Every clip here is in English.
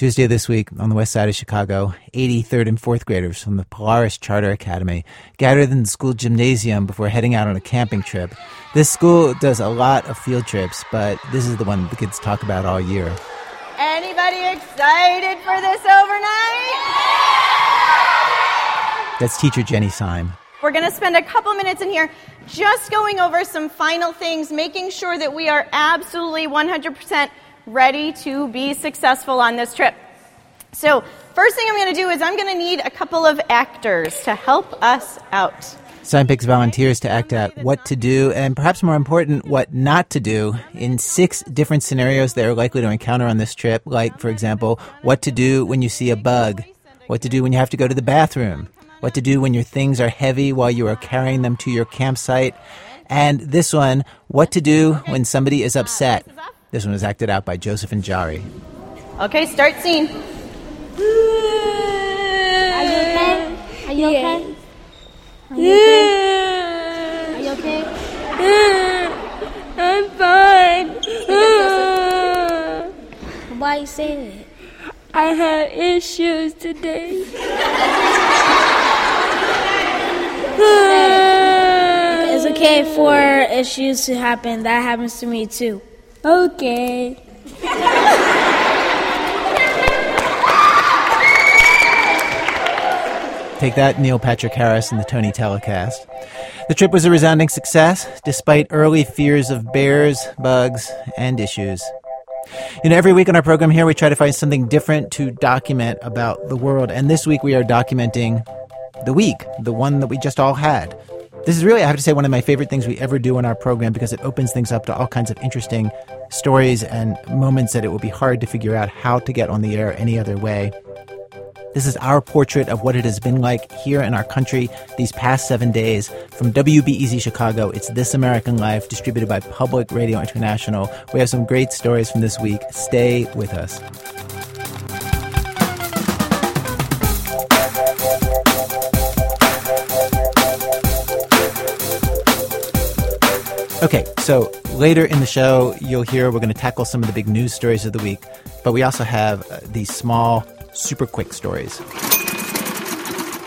Tuesday this week on the west side of Chicago, 83rd and 4th graders from the Polaris Charter Academy gathered in the school gymnasium before heading out on a camping trip. This school does a lot of field trips, but this is the one the kids talk about all year. Anybody excited for this overnight? That's teacher Jenny Syme. We're going to spend a couple minutes in here just going over some final things, making sure that we are absolutely 100% ready to be successful on this trip. So, first thing I'm going to do is I'm going to need a couple of actors to help us out. Picks volunteers to act out what to do, and perhaps more important, what not to do in six different scenarios they are likely to encounter on this trip, like, for example, what to do when you see a bug, what to do when you have to go to the bathroom, what to do when your things are heavy while you are carrying them to your campsite, and this one, what to do when somebody is upset. This one was acted out by Joseph and Jari. Okay, start scene. Are you okay? Are you okay? Are you okay? Are you okay? I'm fine. Why are you saying it? I had issues today. It's okay for issues to happen. That happens to me too. Okay. Take that, Neil Patrick Harris and the Tony telecast. The trip was a resounding success, despite early fears of bears, bugs, and issues. You know, every week on our program here, we try to find something different to document about the world. And this week, we are documenting the week, the one that we just all had. This is really, I have to say, one of my favorite things we ever do in our program because it opens things up to all kinds of interesting stories and moments that it would be hard to figure out how to get on the air any other way. This is our portrait of what it has been like here in our country these past seven days. From WBEZ Chicago, it's This American Life, distributed by Public Radio International. We have some great stories from this week. Stay with us. Okay, so later in the show, you'll hear we're going to tackle some of the big news stories of the week, but we also have uh, these small, super quick stories.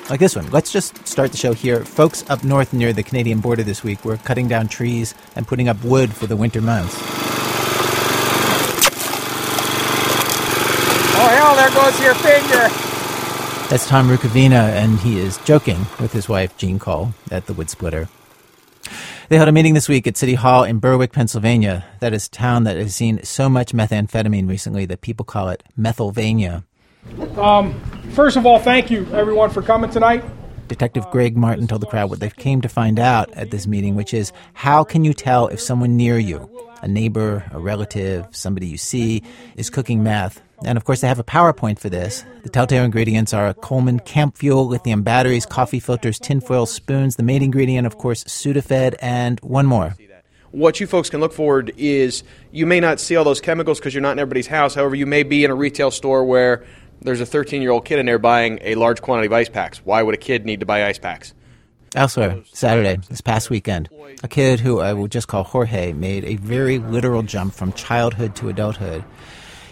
Like this one. Let's just start the show here. Folks up north near the Canadian border this week were cutting down trees and putting up wood for the winter months. Oh, hell, there goes your finger. That's Tom Rukavina, and he is joking with his wife, Jean Cole, at the wood splitter. They held a meeting this week at City Hall in Berwick, Pennsylvania. That is a town that has seen so much methamphetamine recently that people call it Methylvania. Um, first of all, thank you, everyone, for coming tonight. Detective Greg Martin told the crowd what they came to find out at this meeting, which is how can you tell if someone near you, a neighbor, a relative, somebody you see, is cooking meth? And of course, they have a PowerPoint for this. The telltale ingredients are a Coleman camp fuel, lithium batteries, coffee filters, tinfoil spoons. The main ingredient, of course, Sudafed, and one more. What you folks can look forward is you may not see all those chemicals because you're not in everybody's house. However, you may be in a retail store where there's a 13 year old kid in there buying a large quantity of ice packs. Why would a kid need to buy ice packs? Elsewhere, Saturday, this past weekend, a kid who I will just call Jorge made a very literal jump from childhood to adulthood.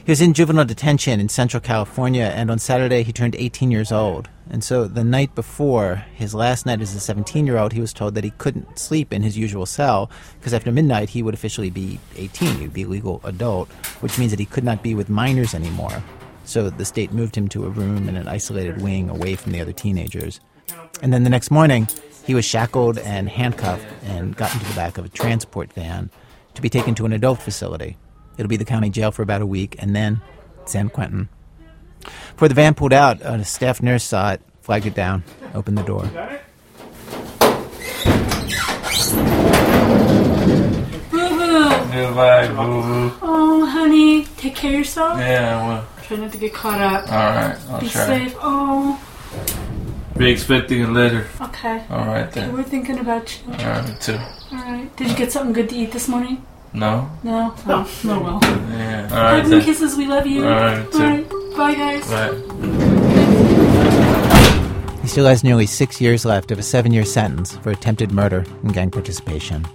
He was in juvenile detention in Central California, and on Saturday he turned 18 years old. And so the night before, his last night as a 17 year old, he was told that he couldn't sleep in his usual cell because after midnight he would officially be 18, he'd be a legal adult, which means that he could not be with minors anymore. So the state moved him to a room in an isolated wing away from the other teenagers. And then the next morning, he was shackled and handcuffed and got into the back of a transport van to be taken to an adult facility. It'll be the county jail for about a week, and then San Quentin. Before the van pulled out, a staff nurse saw it, flagged it down, opened the door. Goodbye, boo boo. Oh, honey, take care of yourself. Yeah, well, Try not to get caught up. alright, I'll Be try. safe. Oh, Be expecting a letter. okay. Alright Okay, we're thinking about you. Alright, me too. All right. Did you get something good to eat this morning? No? No. Oh, no. Well. Yeah. Alright Hugs and kisses. We love you. All right, All too. right. Bye, guys. Bye. He still has nearly six years left of a seven year sentence for attempted murder and gang participation.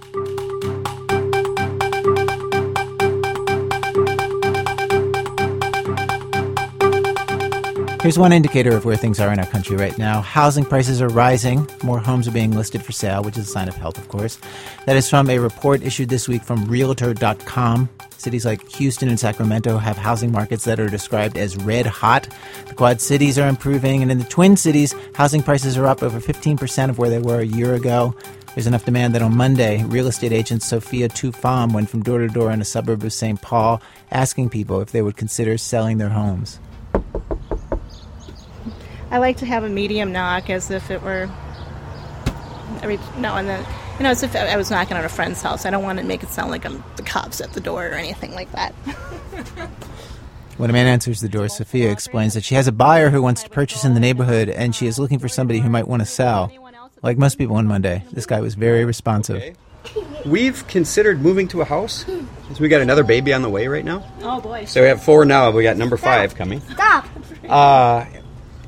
Here's one indicator of where things are in our country right now. Housing prices are rising. More homes are being listed for sale, which is a sign of health, of course. That is from a report issued this week from Realtor.com. Cities like Houston and Sacramento have housing markets that are described as red hot. The Quad Cities are improving, and in the Twin Cities, housing prices are up over 15% of where they were a year ago. There's enough demand that on Monday, real estate agent Sophia Tufam went from door to door in a suburb of St. Paul asking people if they would consider selling their homes. I like to have a medium knock as if it were every now and then. You know, as if I was knocking on a friend's house. I don't want to make it sound like I'm the cops at the door or anything like that. When a man answers the door, Sophia explains that she has a buyer who wants to purchase in the neighborhood and she is looking for somebody who might want to sell. Like most people on Monday, this guy was very responsive. We've considered moving to a house. So we got another baby on the way right now. Oh boy. So we have four now. We got number five coming. Stop. Uh,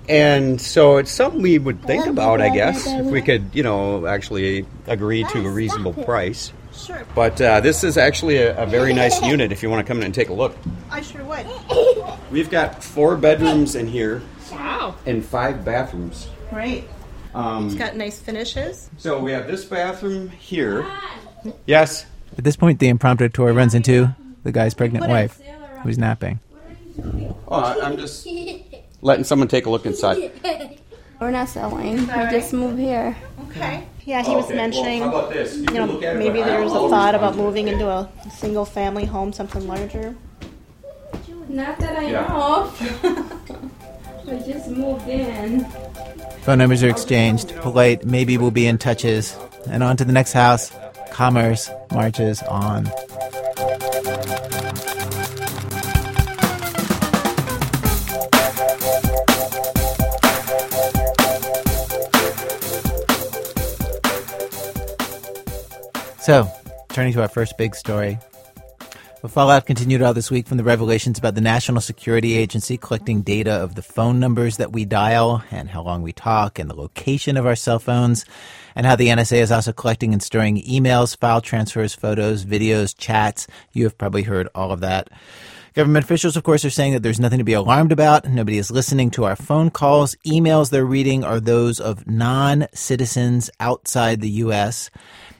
and so it's something we would think about, I guess, if we could, you know, actually agree to a reasonable price. Sure. But uh, this is actually a, a very nice unit if you want to come in and take a look. I sure would. We've got four bedrooms in here Wow. and five bathrooms. Right. Um, It's got nice finishes. so we have this bathroom here. Yes. At this point, the impromptu tour runs into the guy's pregnant wife, who's napping. Oh, I- I'm just letting someone take a look inside. We're not selling. We just moved here. Okay. Yeah, he was Okay, well, mentioning, how about this? You you know, look at maybe but I there's a thought about one. moving into a single family home, something larger. Not that I Yeah. know of. we just moved in. Phone numbers are exchanged. Polite, maybe we'll be in touches. And on to the next house. Commerce marches on. So, turning to our first big story. The fallout continued all this week from the revelations about the National Security Agency collecting data of the phone numbers that we dial and how long we talk and the location of our cell phones, and how the NSA is also collecting and storing emails, file transfers, photos, videos, chats. You have probably heard all of that. Government officials, of course, are saying that there's nothing to be alarmed about. Nobody is listening to our phone calls. Emails they're reading are those of non citizens outside the U.S.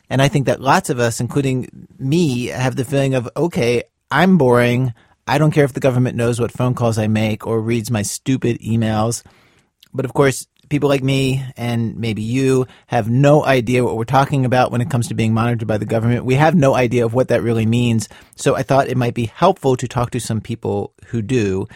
And I think that lots of us, including me, have the feeling of, okay, I'm boring. I don't care if the government knows what phone calls I make or reads my stupid emails. But of course, people like me and maybe you have no idea what we're talking about when it comes to being monitored by the government. We have no idea of what that really means. So I thought it might be helpful to talk to some people who do.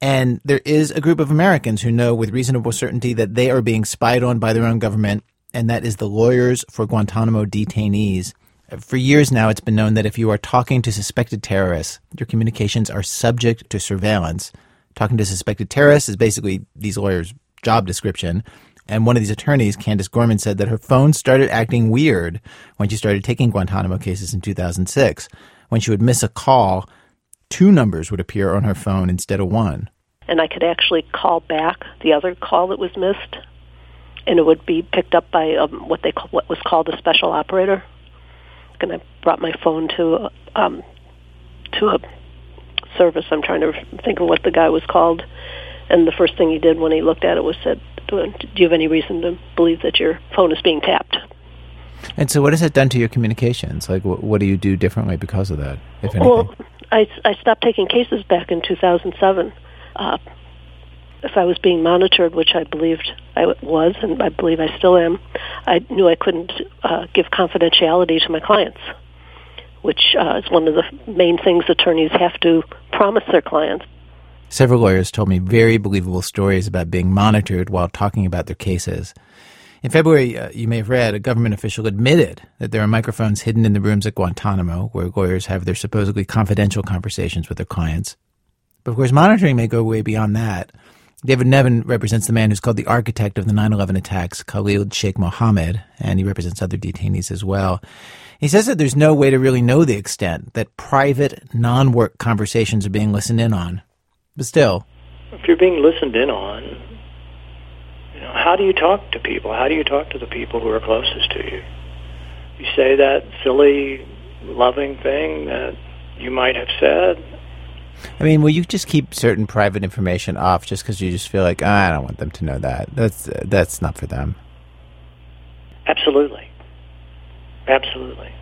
And there is a group of Americans who know with reasonable certainty that they are being spied on by their own government, and that is the Lawyers for Guantanamo Detainees. Uh, for years now, it's been known that if you are talking to suspected terrorists, your communications are subject to surveillance. Talking to suspected terrorists is basically these lawyers' job description. And one of these attorneys, Candace Gorman, said that her phone started acting weird when she started taking Guantanamo cases in 2006. When she would miss a call, two numbers would appear on her phone instead of one. and I could actually call back the other call that was missed, and it would be picked up by um, what they call, what was called a special operator. And I brought my phone to um, to a service. I'm trying to think of what the guy was called, and the first thing he did when he looked at it was said, "Do you have any reason to believe that your phone is being tapped?" And so, what has that done to your communications? Like, what, what do you do differently because of that, if anything? Well, I, I stopped taking cases back in 2007. Uh, if I was being monitored, which I believed I was, and I believe I still am, I knew I couldn't uh, give confidentiality to my clients, which uh, is one of the main things attorneys have to promise their clients. Several lawyers told me very believable stories about being monitored while talking about their cases. In February, uh, you may have read, a government official admitted that there are microphones hidden in the rooms at Guantanamo where lawyers have their supposedly confidential conversations with their clients. But of course, monitoring may go way beyond that. David Nevin represents the man who's called the architect of the 9 11 attacks, Khalid Sheikh Mohammed, and he represents other detainees as well. He says that there's no way to really know the extent that private, non work conversations are being listened in on. But still, if you're being listened in on, you know, how do you talk to people? How do you talk to the people who are closest to you? You say that silly, loving thing that you might have said. I mean, will you just keep certain private information off just because you just feel like "Ah, I don't want them to know that? That's that's not for them. Absolutely. Absolutely.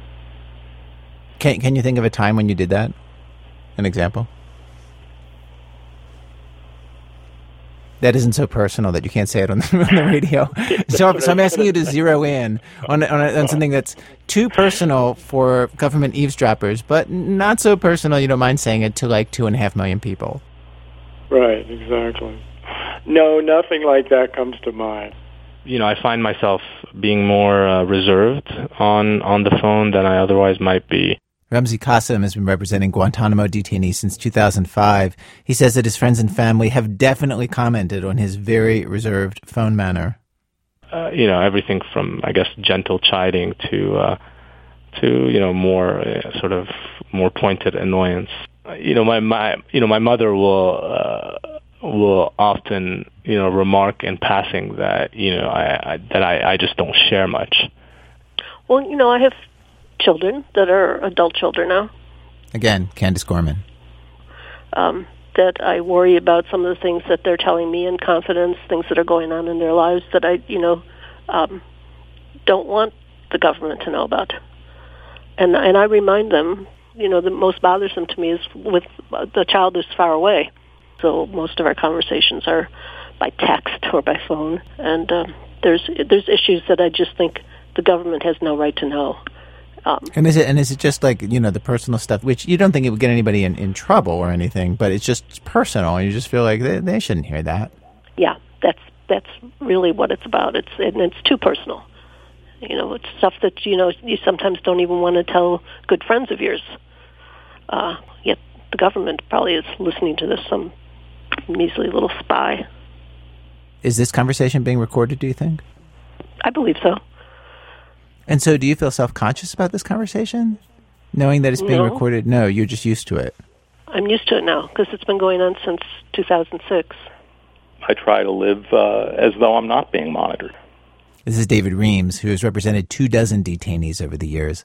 Can Can you think of a time when you did that? An example that isn't so personal that you can't say it on the, on the radio. so, so I'm asking you to zero in on on, on something that's too personal for government eavesdroppers, but not so personal you don't mind saying it to like two and a half million people. Right, exactly. No, nothing like that comes to mind. You know, I find myself being more uh, reserved on on the phone than I otherwise might be. Ramzi Kassem has been representing Guantanamo detainees since 2005. He says that his friends and family have definitely commented on his very reserved phone manner. Uh, you know, everything from I guess gentle chiding to uh, to you know more uh, sort of more pointed annoyance. Uh, you know, my my you know my mother will uh, will often you know remark in passing that you know I, I that I, I just don't share much. Well, you know, I have children that are adult children now. Again, Candace Gorman. Um, that I worry about some of the things that they're telling me in confidence, things that are going on in their lives that I, you know, um, don't want the government to know about. And and I remind them, you know, the most bothersome to me is with uh, the child is far away. So most of our conversations are by text or by phone, and um, there's there's issues that I just think the government has no right to know. Um, and is it and is it just like you know the personal stuff, which you don't think it would get anybody in, in trouble or anything, but it's just personal, and you just feel like they, they shouldn't hear that. Yeah, that's that's really what it's about. It's and it's too personal. You know, it's stuff that you know you sometimes don't even want to tell good friends of yours. Uh, yet the government probably is listening to this some measly little spy. Is this conversation being recorded? Do you think? I believe so. And so, do you feel self conscious about this conversation, knowing that it's being No. recorded? No, you're just used to it. I'm used to it now because it's been going on since 2006. I try to live uh, as though I'm not being monitored. This is David Remes, who has represented two dozen detainees over the years.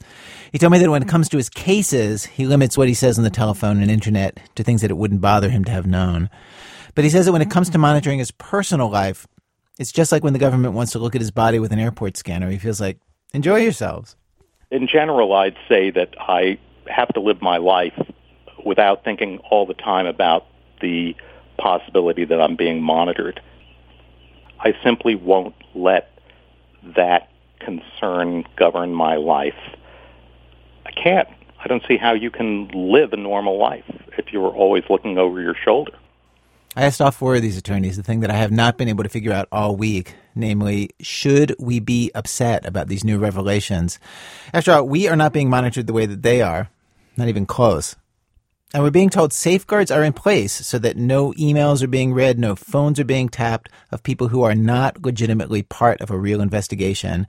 He told me that when it comes to his cases, he limits what he says on the telephone and internet to things that it wouldn't bother him to have known. But he says that when it comes to monitoring his personal life, it's just like when the government wants to look at his body with an airport scanner. He feels like, enjoy yourselves. In general, I'd say that I have to live my life without thinking all the time about the possibility that I'm being monitored. I simply won't let that concern govern my life. I can't. I don't see how you can live a normal life if you're always looking over your shoulder. I asked all four of these attorneys the thing that I have not been able to figure out all week, namely, should we be upset about these new revelations? After all, we are not being monitored the way that they are, not even close. And we're being told safeguards are in place so that no emails are being read, no phones are being tapped of people who are not legitimately part of a real investigation.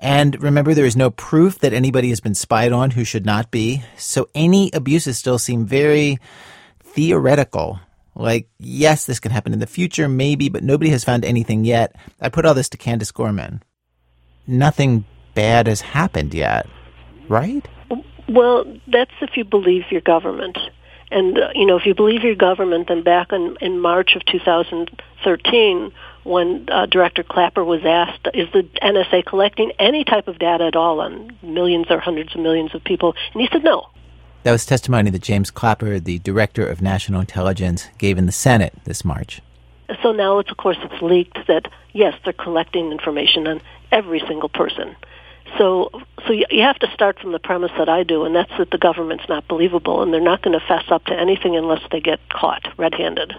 And remember, there is no proof that anybody has been spied on who should not be. So any abuses still seem very theoretical. Like, yes, this can happen in the future, maybe, but nobody has found anything yet. I put all this to Candace Gorman. Nothing bad has happened yet, right? Well, that's if you believe your government. And, uh, you know, if you believe your government, then back in, in March of 2013, when uh, Director Clapper was asked, is the NSA collecting any type of data at all on millions or hundreds of millions of people? And he said no. That was testimony that James Clapper, the Director of National Intelligence, gave in the Senate this March. So now, it's, of course, it's leaked that, yes, they're collecting information on every single person. So, so you you have to start from the premise that I do, and that's that the government's not believable, and they're not going to fess up to anything unless they get caught red-handed.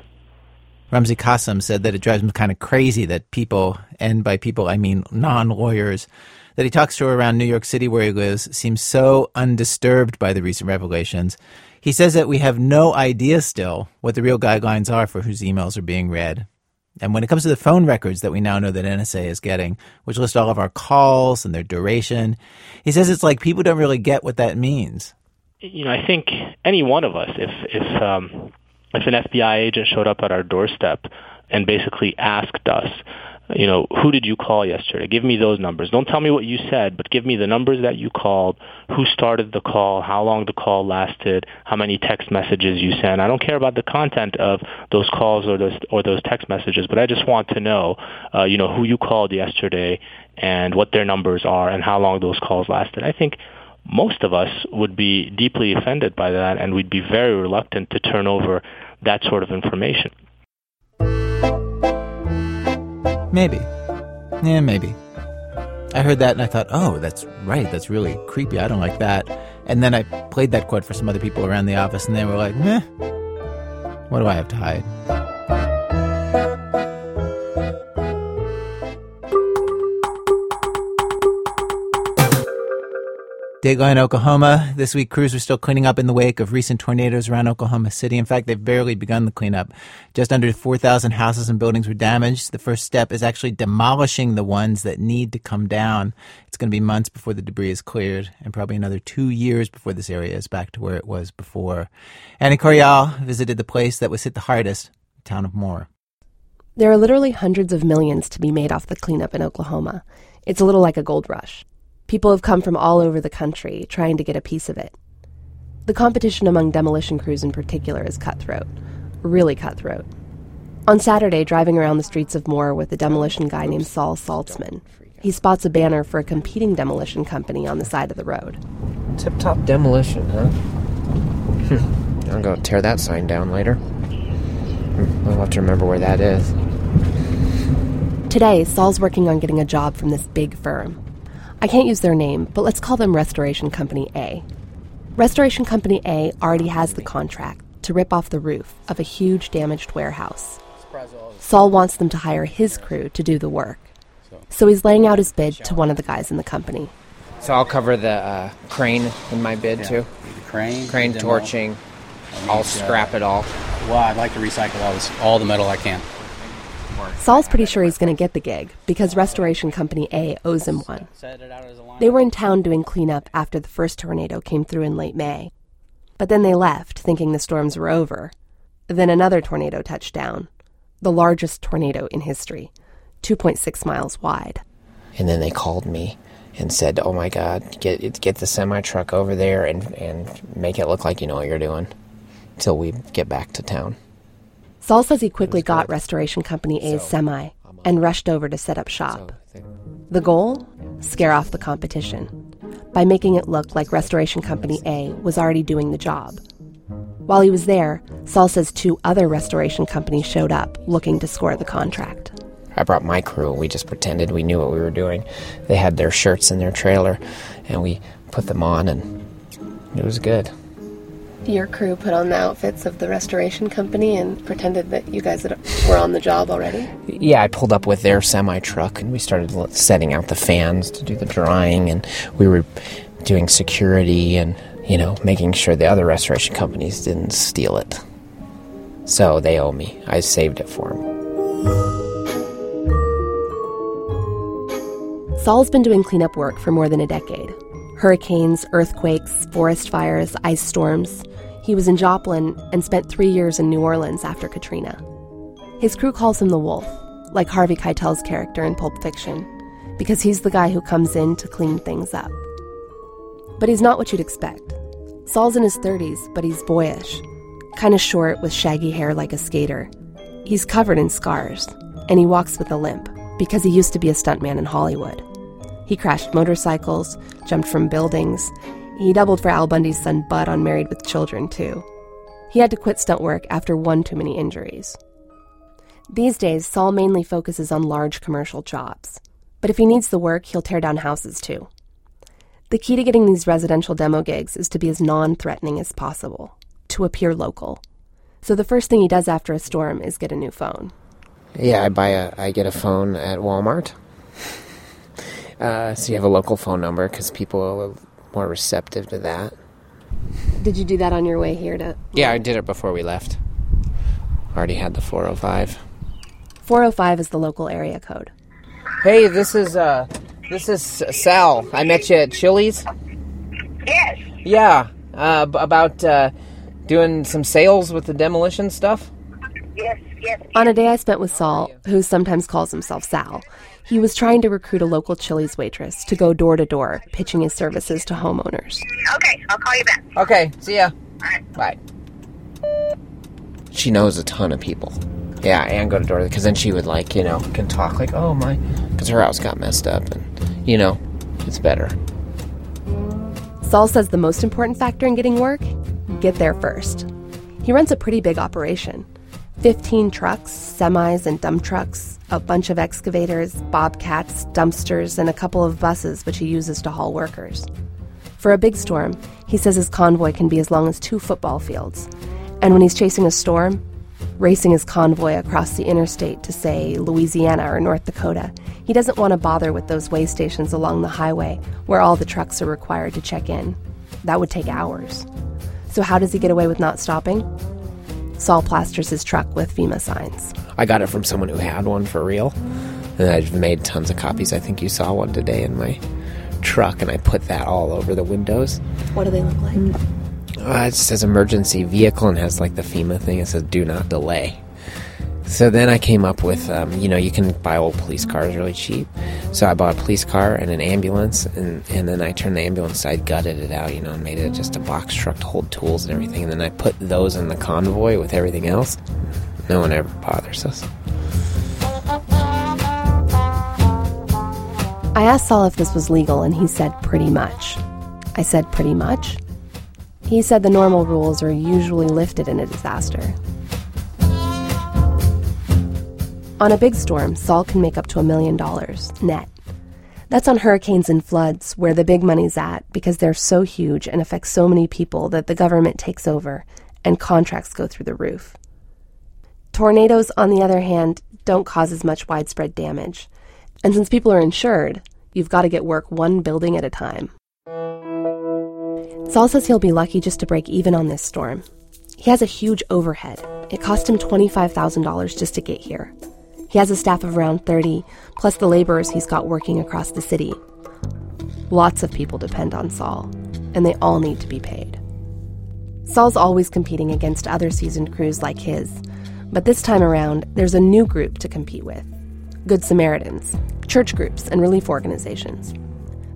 Ramzi Kassem said that it drives him kind of crazy that people, and by people I mean non lawyers, that he talks to around New York City where he lives seems so undisturbed by the recent revelations. He says that we have no idea still what the real guidelines are for whose emails are being read. And when it comes to the phone records that we now know that NSA is getting, which list all of our calls and their duration, he says it's like people don't really get what that means. you know, I think any one of us, if if um, if an FBI agent showed up at our doorstep and basically asked us, you know, who did you call yesterday? Give me those numbers. Don't tell me what you said, but give me the numbers that you called, who started the call, how long the call lasted, how many text messages you sent. I don't care about the content of those calls or those or those text messages, but I just want to know, uh, you know, who you called yesterday and what their numbers are and how long those calls lasted. I think most of us would be deeply offended by that, and we'd be very reluctant to turn over that sort of information. Maybe. Yeah, maybe. I heard that and I thought, oh, that's right. That's really creepy. I don't like that. And then I played that quote for some other people around the office and they were like, meh, what do I have to hide? Dateline, Oklahoma. This week, crews are still cleaning up in the wake of recent tornadoes around Oklahoma City. In fact, they've barely begun the cleanup. Just under 4,000 houses and buildings were damaged. The first step is actually demolishing the ones that need to come down. It's going to be months before the debris is cleared, and probably another two years before this area is back to where it was before. Annie Correal visited the place that was hit the hardest, the town of Moore. There are literally hundreds of millions to be made off the cleanup in Oklahoma. It's a little like a gold rush. People have come from all over the country trying to get a piece of it. The competition among demolition crews in particular is cutthroat, really cutthroat. On Saturday, driving around the streets of Moore with a demolition guy named Saul Saltzman, he spots a banner for a competing demolition company on the side of the road. Tip Top Demolition, huh? Hmm. I'm going to tear that sign down later. I'll have to remember where that is. Today, Saul's working on getting a job from this big firm. I can't use their name, but let's call them Restoration Company A. Restoration Company A already has the contract to rip off the roof of a huge damaged warehouse. Saul wants them to hire his crew to do the work. So he's laying out his bid to one of the guys in the company. So I'll cover the uh, crane in my bid too. The Crane, Crane demo. torching. I'll scrap it all. Well, I'd like to recycle all this, all the metal I can. Saul's pretty sure he's going to get the gig because Restoration Company A owes him one. They were in town doing cleanup after the first tornado came through in late May. But then they left, thinking the storms were over. Then another tornado touched down, the largest tornado in history, 2.6 miles wide. And then they called me and said, "Oh my God, get get the semi truck over there and and make it look like you know what you're doing, till we get back to town." Saul says he quickly got Restoration Company A's semi and rushed over to set up shop. The goal? Scare off the competition by making it look like Restoration Company A was already doing the job. While he was there, Saul says two other restoration companies showed up looking to score the contract. I brought my crew. We just pretended we knew what we were doing. They had their shirts in their trailer, and we put them on, and it was good. Your crew put on the outfits of the restoration company and pretended that you guys were on the job already? Yeah, I pulled up with their semi truck, and we started setting out the fans to do the drying, and we were doing security and you know making sure the other restoration companies didn't steal it. So they owe me. I saved it for them. Saul's been doing cleanup work for more than a decade. Hurricanes, earthquakes, forest fires, ice storms. He was in Joplin and spent three years in New Orleans after Katrina. His crew calls him the Wolf, like Harvey Keitel's character in Pulp Fiction, because he's the guy who comes in to clean things up. But he's not what you'd expect. Saul's in his 30s, but he's boyish, kind of short with shaggy hair like a skater. He's covered in scars, and he walks with a limp because he used to be a stuntman in Hollywood. He crashed motorcycles, jumped from buildings. He doubled for Al Bundy's son Bud on Married with Children, too. He had to quit stunt work after one too many injuries. These days, Saul mainly focuses on large commercial jobs. But if he needs the work, he'll tear down houses too. The key to getting these residential demo gigs is to be as non threatening as possible, to appear local. So the first thing he does after a storm is get a new phone. Yeah, I buy a. I get a phone at Walmart. Uh, so you have a local phone number because people more receptive to that. Did you do that on your way here to? Yeah, I did it before we left. Already had the 405. 405 is the local area code. Hey, this is uh, this is Sal. I met you at Chili's. Yes. Yeah, uh, b- about uh, doing some sales with the demolition stuff. Yes, yes. On a day I spent with Saul, who sometimes calls himself Sal, he was trying to recruit a local Chili's waitress to go door to door, pitching his services to homeowners. Okay, I'll call you back. Okay, see ya. Bye. She knows a ton of people. Yeah, and go to door because then she would like you know can talk like oh my because her house got messed up and you know it's better. Saul says the most important factor in getting work get there first. He runs a pretty big operation 15 trucks, semis, and dump trucks, a bunch of excavators, bobcats, dumpsters, and a couple of buses, which he uses to haul workers. For a big storm, he says his convoy can be as long as two football fields. And when he's chasing a storm, racing his convoy across the interstate to, say, Louisiana or North Dakota, he doesn't want to bother with those way stations along the highway where all the trucks are required to check in. That would take hours. So, how does he get away with not stopping? Saul plasters his truck with FEMA signs. I got it from someone who had one for real, and I've made tons of copies. I think you saw one today in my truck, and I put that all over the windows. What do they look like? Uh, it says emergency vehicle and has like the FEMA thing. It says do not delay. So then I came up with, um, you know, you can buy old police cars really cheap. So I bought a police car and an ambulance, and, and then I turned the ambulance side, gutted it out, you know, and made it just a box truck to hold tools and everything. And then I put those in the convoy with everything else. No one ever bothers us. I asked Saul if this was legal, and he said pretty much. I said pretty much. He said the normal rules are usually lifted in a disaster. On a big storm, Saul can make up to a million dollars net. That's on hurricanes and floods, where the big money's at because they're so huge and affect so many people that the government takes over and contracts go through the roof. Tornadoes, on the other hand, don't cause as much widespread damage. And since people are insured, you've got to get work one building at a time. Saul says he'll be lucky just to break even on this storm. He has a huge overhead. It cost him $25,000 just to get here. He has a staff of around 30, plus the laborers he's got working across the city. Lots of people depend on Saul, and they all need to be paid. Saul's always competing against other seasoned crews like his, but this time around, there's a new group to compete with Good Samaritans, church groups, and relief organizations.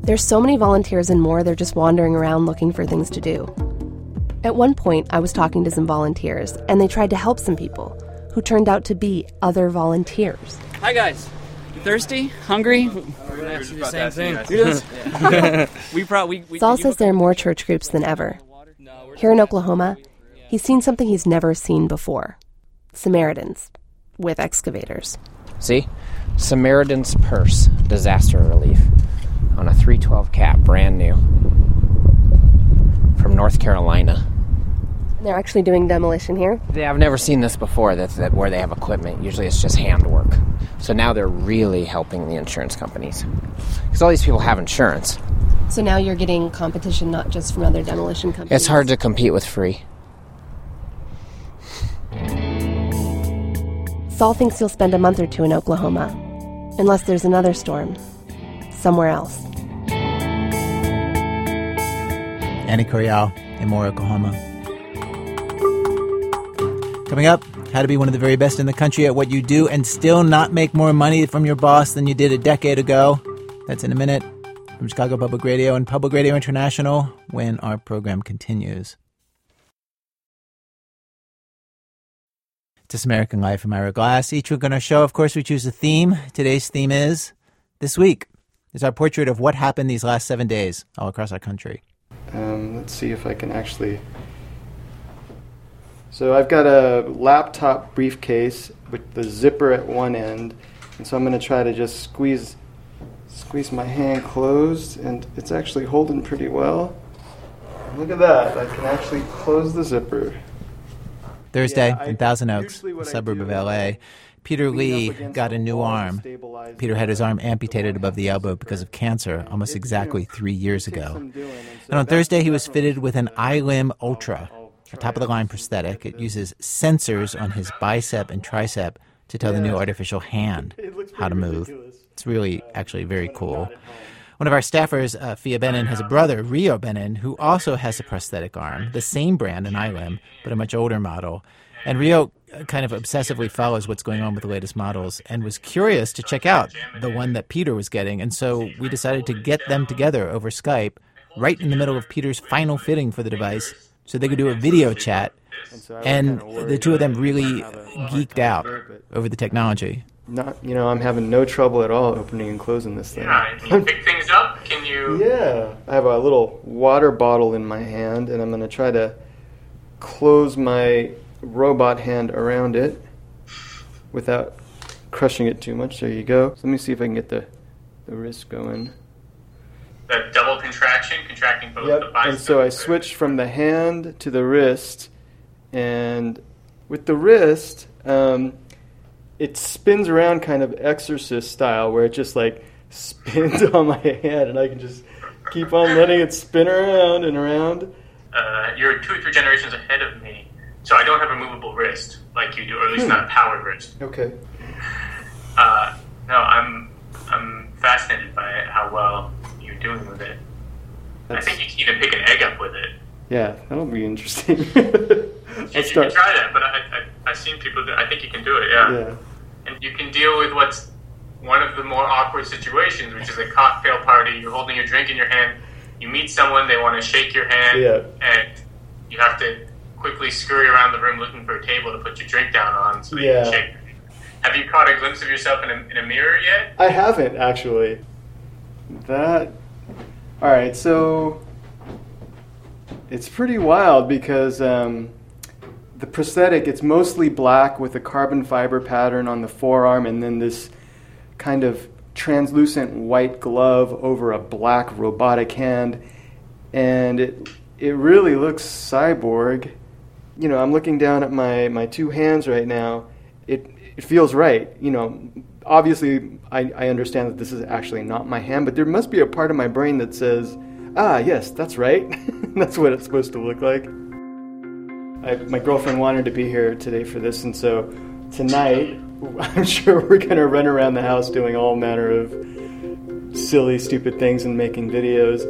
There's so many volunteers and more, they're just wandering around looking for things to do. At one point, I was talking to some volunteers, and they tried to help some people who turned out to be other volunteers. Hi, guys. Thirsty? Hungry? the same we probably. We, Saul says there are more church groups than ever. Here in Oklahoma, he's seen something he's never seen before Samaritans with excavators. See? Samaritan's Purse Disaster Relief on a 312 Cat, brand new, from North Carolina. They're actually doing demolition here. Yeah, I've never seen this before. That's that where they have equipment. Usually, it's just handwork. So now they're really helping the insurance companies because all these people have insurance. So now you're getting competition not just from other demolition companies. It's hard to compete with free. Saul thinks he'll spend a month or two in Oklahoma, unless there's another storm somewhere else. Annie Correal in Moore, Oklahoma. Coming up, how to be one of the very best in the country at what you do and still not make more money from your boss than you did a decade ago. That's in a minute from Chicago Public Radio and Public Radio International when our program continues. This American Life from Ira Glass. Each week on our show, of course, we choose a theme. Today's theme is This Week is our portrait of what happened these last seven days all across our country. Um, let's see if I can actually. So I've got a laptop briefcase with the zipper at one end, and so I'm going to try to just squeeze squeeze my hand closed, and it's actually holding pretty well. Look at that! I can actually close the zipper. Thursday Yeah, in Thousand Oaks, a suburb of LA, Peter Lee got a new arm. Peter had his arm amputated above the elbow because of cancer almost exactly three years ago. And on Thursday, he was fitted with an i-limb ultra, a top of the line prosthetic. It uses sensors on his bicep and tricep to tell the new artificial hand how to move. It's really actually very cool. One of our staffers, uh, Fia Benin, has a brother, Rio Benin, who also has a prosthetic arm, the same brand, an i-limb, but a much older model. And Rio uh, kind of obsessively follows what's going on with the latest models and was curious to check out the one that Peter was getting. And so we decided to get them together over Skype right in the middle of Peter's final fitting for the device so they could do a video chat. And the two of them really geeked out over the technology. Not, you know, I'm having no trouble at all opening and closing this thing. Yeah, can you pick things up? Can you? Yeah, I have a little water bottle in my hand, and I'm going to try to close my robot hand around it without crushing it too much. There you go. So let me see if I can get the, the wrist going. The double contraction, contracting both the Yep. biceps. And so I switched from the hand to the wrist, and with the wrist, um, it spins around kind of exorcist style, where it just like spins on my hand, and I can just keep on letting it spin around and around. uh, you're two or three generations ahead of me, so I don't have a movable wrist like you do, or at least Hmm. not a powered wrist. Okay. Uh, no, I'm I'm fascinated by how well doing with it. I think you can even pick an egg up with it. Yeah, that'll be interesting. You, I'll you can try that, but I, I, I've seen people do I think you can do it, yeah. Yeah. And you can deal with what's one of the more awkward situations, which is a cocktail party. You're holding your drink in your hand. You meet someone, they want to shake your hand, Yeah. and you have to quickly scurry around the room looking for a table to put your drink down on so that you Yeah. can shake. Have you caught a glimpse of yourself in a, in a mirror yet? I haven't actually. That. All right, so it's pretty wild because um, the prosthetic it's mostly black with a carbon fiber pattern on the forearm, and then this kind of translucent white glove over a black robotic hand, and it it really looks cyborg. You know, I'm looking down at my my two hands right now. It it feels right. You know, obviously I, I understand that this is actually not my hand, but there must be a part of my brain that says, ah, yes, that's right. that's what it's supposed to look like. I, my girlfriend wanted to be here today for this, and so tonight I'm sure we're going to run around the house doing all manner of silly, stupid things and making videos.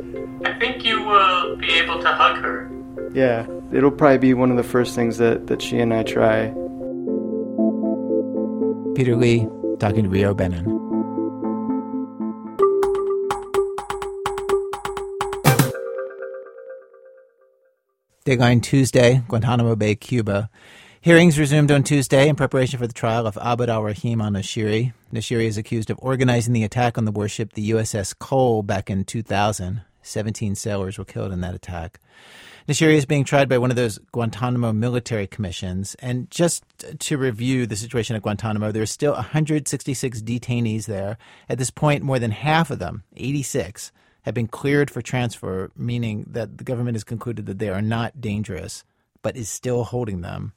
I think you will be able to hug her. Yeah, it'll probably be one of the first things that, that she and I try. Peter Lee talking to Rio Benin. Deadline Tuesday, Guantanamo Bay, Cuba. Hearings resumed on Tuesday in preparation for the trial of Abd al Rahim al Nashiri. Nashiri is accused of organizing the attack on the warship the USS Cole back in 2000. 17 sailors were killed in that attack. Nashiri is being tried by one of those Guantanamo military commissions. And just to review the situation at Guantanamo, there are still 166 detainees there. At this point, more than half of them, 86, have been cleared for transfer, meaning that the government has concluded that they are not dangerous, but is still holding them.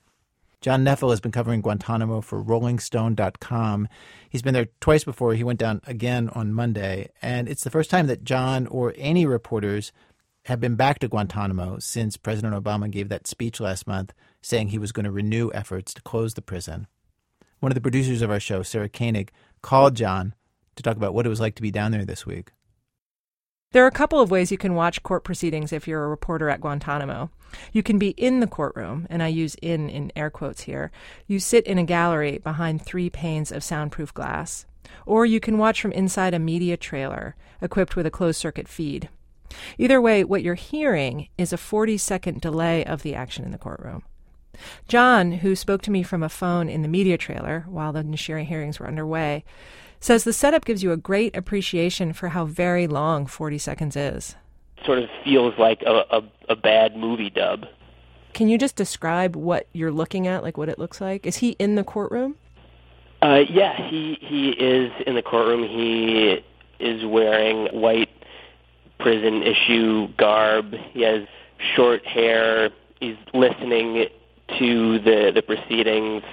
John Neffel has been covering Guantanamo for RollingStone.com. He's been there twice before. He went down again on Monday. And it's the first time that John or any reporters have been back to Guantanamo since President Obama gave that speech last month saying he was going to renew efforts to close the prison. One of the producers of our show, Sarah Koenig, called John to talk about what it was like to be down there this week. There are a couple of ways you can watch court proceedings if you're a reporter at Guantanamo. You can be in the courtroom, and I use in in air quotes here. You sit in a gallery behind three panes of soundproof glass. Or you can watch from inside a media trailer equipped with a closed circuit feed. Either way, what you're hearing is a 40 second delay of the action in the courtroom. John, who spoke to me from a phone in the media trailer while the Nashiri hearings were underway, says the setup gives you a great appreciation for how very long 40 seconds is. Sort of feels like a, a, a bad movie dub. Can you just describe what you're looking at, like what it looks like? Is he in the courtroom? Uh, yeah, he he is in the courtroom. He is wearing white prison issue garb. He has short hair. He's listening to the the proceedings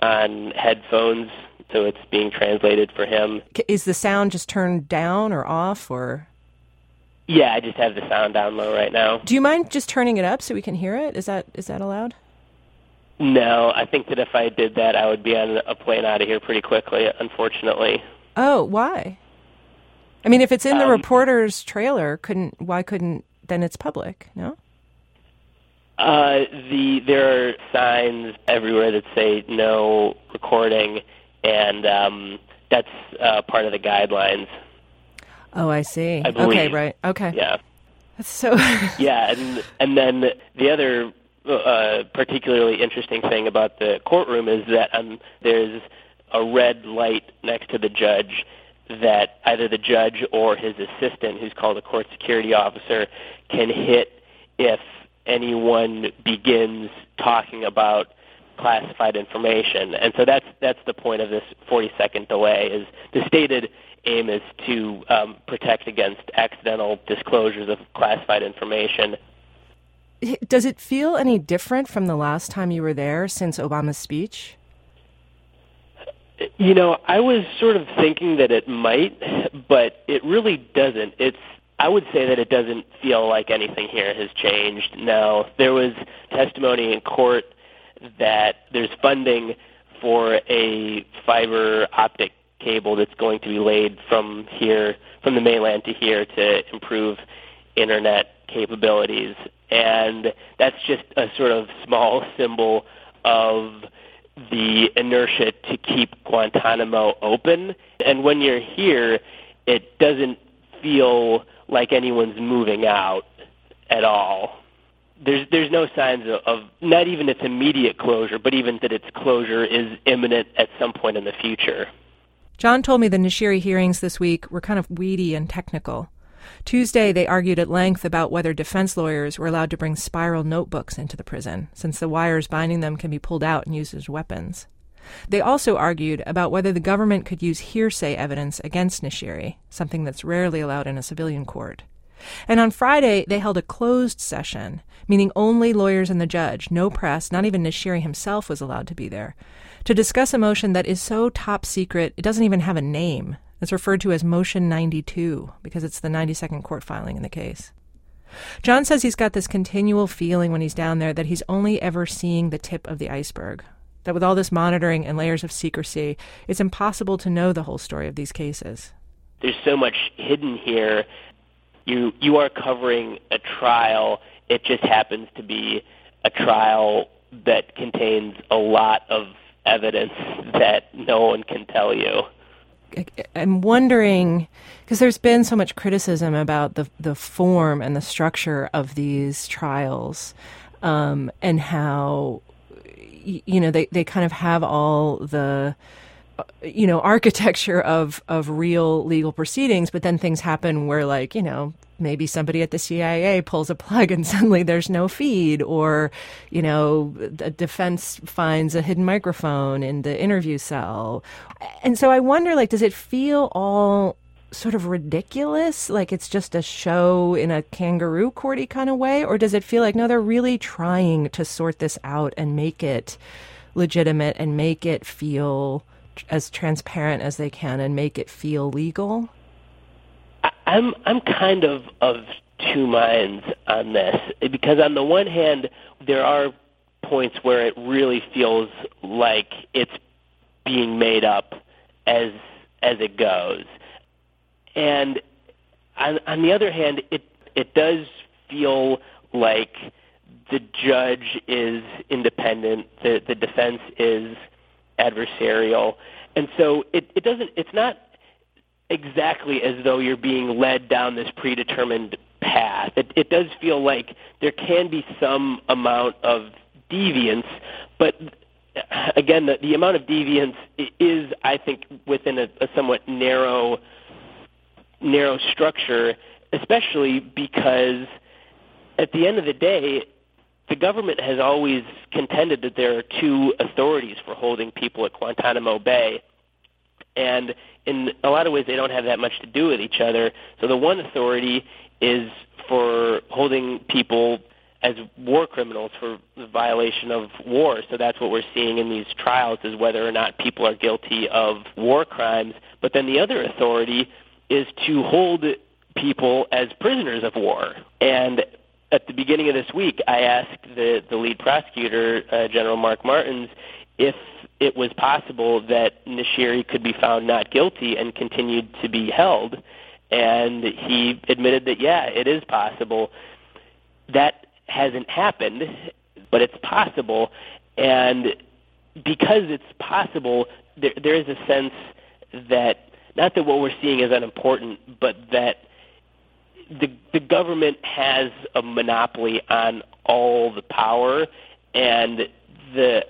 on headphones, so it's being translated for him. Is the sound just turned down or off or Yeah, I just have the sound down low right now. Do you mind just turning it up so we can hear it? Is that is that allowed? No, I think that if I did that, I would be on a plane out of here pretty quickly. Unfortunately, Oh, why? I mean, if it's in the Um, reporter's trailer, couldn't why couldn't then it's public? No. Uh, the there are signs everywhere that say no recording, and um, that's uh, part of the guidelines. Oh, I see. I okay, right. Okay. Yeah. That's so. yeah, and and then the other uh, particularly interesting thing about the courtroom is that um, there's a red light next to the judge that either the judge or his assistant, who's called a court security officer, can hit if anyone begins talking about classified information. And so that's that's the point of this 40 second delay. Is the stated aim is to um, protect against accidental disclosures of classified information. Does it feel any different from the last time you were there since Obama's speech? You know, I was sort of thinking that it might, but it really doesn't. It's I would say that it doesn't feel like anything here has changed. Now, there was testimony in court that there's funding for a fiber optic cable that's going to be laid from here, from the mainland to here to improve internet capabilities. And that's just a sort of small symbol of the inertia to keep Guantanamo open. And when you're here, it doesn't feel like anyone's moving out at all. There's there's no signs of, of not even its immediate closure, but even that its closure is imminent at some point in the future. John told me the Nashiri hearings this week were kind of weedy and technical. Tuesday, they argued at length about whether defense lawyers were allowed to bring spiral notebooks into the prison, since the wires binding them can be pulled out and used as weapons. They also argued about whether the government could use hearsay evidence against Nashiri, something that's rarely allowed in a civilian court. And on Friday, they held a closed session, meaning only lawyers and the judge, no press, not even Nashiri himself was allowed to be there, to discuss a motion that is so top secret it doesn't even have a name. It's referred to as Motion 92 because it's the 92nd court filing in the case. John says he's got this continual feeling when he's down there that he's only ever seeing the tip of the iceberg. That with all this monitoring and layers of secrecy, it's impossible to know the whole story of these cases. There's so much hidden here. You you are covering a trial. It just happens to be a trial that contains a lot of evidence that no one can tell you. I'm wondering because there's been so much criticism about the the form and the structure of these trials, um, and how you know they, they kind of have all the you know architecture of of real legal proceedings, but then things happen where like you know maybe somebody at the CIA pulls a plug and suddenly there's no feed, or, you know, the defense finds a hidden microphone in the interview cell. And so I wonder, like, does it feel all sort of ridiculous? Like it's just a show in a kangaroo courty kind of way? Or does it feel like, no, they're really trying to sort this out and make it legitimate and make it feel as transparent as they can and make it feel legal? I'm I'm kind of of two minds on this because on the one hand there are points where it really feels like it's being made up as as it goes, and on, on the other hand it it does feel like the judge is independent, the the defense is adversarial, and so it, it doesn't it's not exactly as though you're being led down this predetermined path. It, it does feel like there can be some amount of deviance, but again, the, the amount of deviance is, I think, within a, a somewhat narrow narrow structure, especially because at the end of the day, the government has always contended that there are two authorities for holding people at Guantanamo Bay. And in a lot of ways, they don't have that much to do with each other. So the one authority is for holding people as war criminals for the violation of war. So that's what we're seeing in these trials is whether or not people are guilty of war crimes. But then the other authority is to hold people as prisoners of war. And at the beginning of this week, I asked the, the lead prosecutor, uh, General Mark Martins, if it was possible that Nashiri could be found not guilty and continued to be held. And he admitted that, yeah, it is possible. That hasn't happened, but it's possible. And because it's possible, there, there is a sense that not that what we're seeing is unimportant, but that the the government has a monopoly on all the power, and the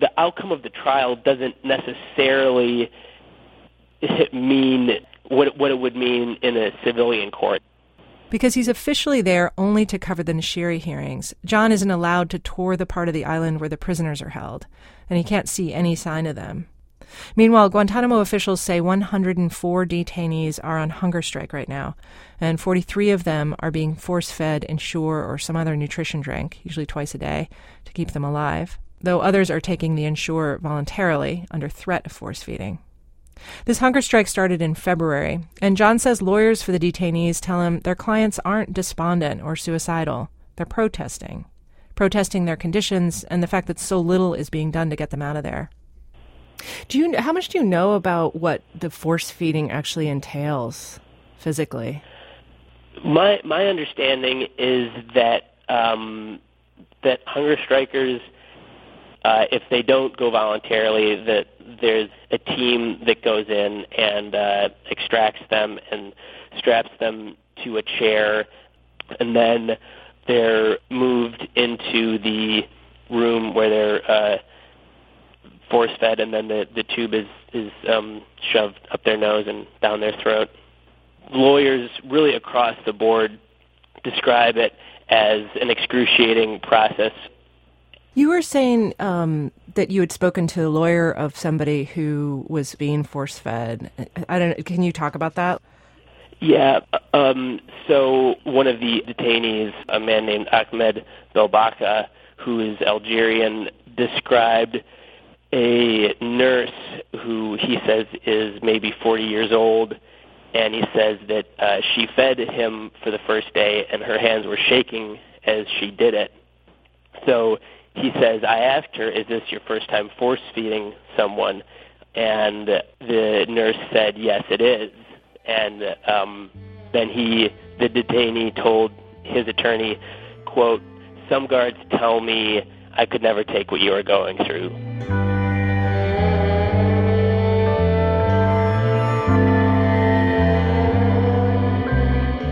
the outcome of the trial doesn't necessarily mean what what it would mean in a civilian court. Because he's officially there only to cover the Nashiri hearings, John isn't allowed to tour the part of the island where the prisoners are held, and he can't see any sign of them. Meanwhile, Guantanamo officials say 104 detainees are on hunger strike right now, and 43 of them are being force fed Ensure or some other nutrition drink, usually twice a day, to keep them alive, though others are taking the Ensure voluntarily under threat of force feeding. This hunger strike started in February, and John says lawyers for the detainees tell him their clients aren't despondent or suicidal. They're protesting. Protesting their conditions and the fact that so little is being done to get them out of there. Do you how much do you know about what the force feeding actually entails physically? My my understanding is that um, that hunger strikers, uh, if they don't go voluntarily, that there's a team that goes in and uh, extracts them and straps them to a chair, and then they're moved into the room where they're uh, force fed, and then the the tube is is um, shoved up their nose and down their throat. Lawyers really across the board describe it as an excruciating process. You were saying um, that you had spoken to a lawyer of somebody who was being force fed. I don't. Can you talk about that? Yeah. Um, so one of the detainees, a man named Ahmed Belbacha, who is Algerian, described a nurse who he says is maybe 40 years old, and he says that uh, she fed him for the first day, and her hands were shaking as she did it. So he says, I asked her, "Is this your first time force feeding someone?" And the nurse said, "Yes, it is." And um, then he, the detainee, told his attorney, "quote Some guards tell me I could never take what you are going through."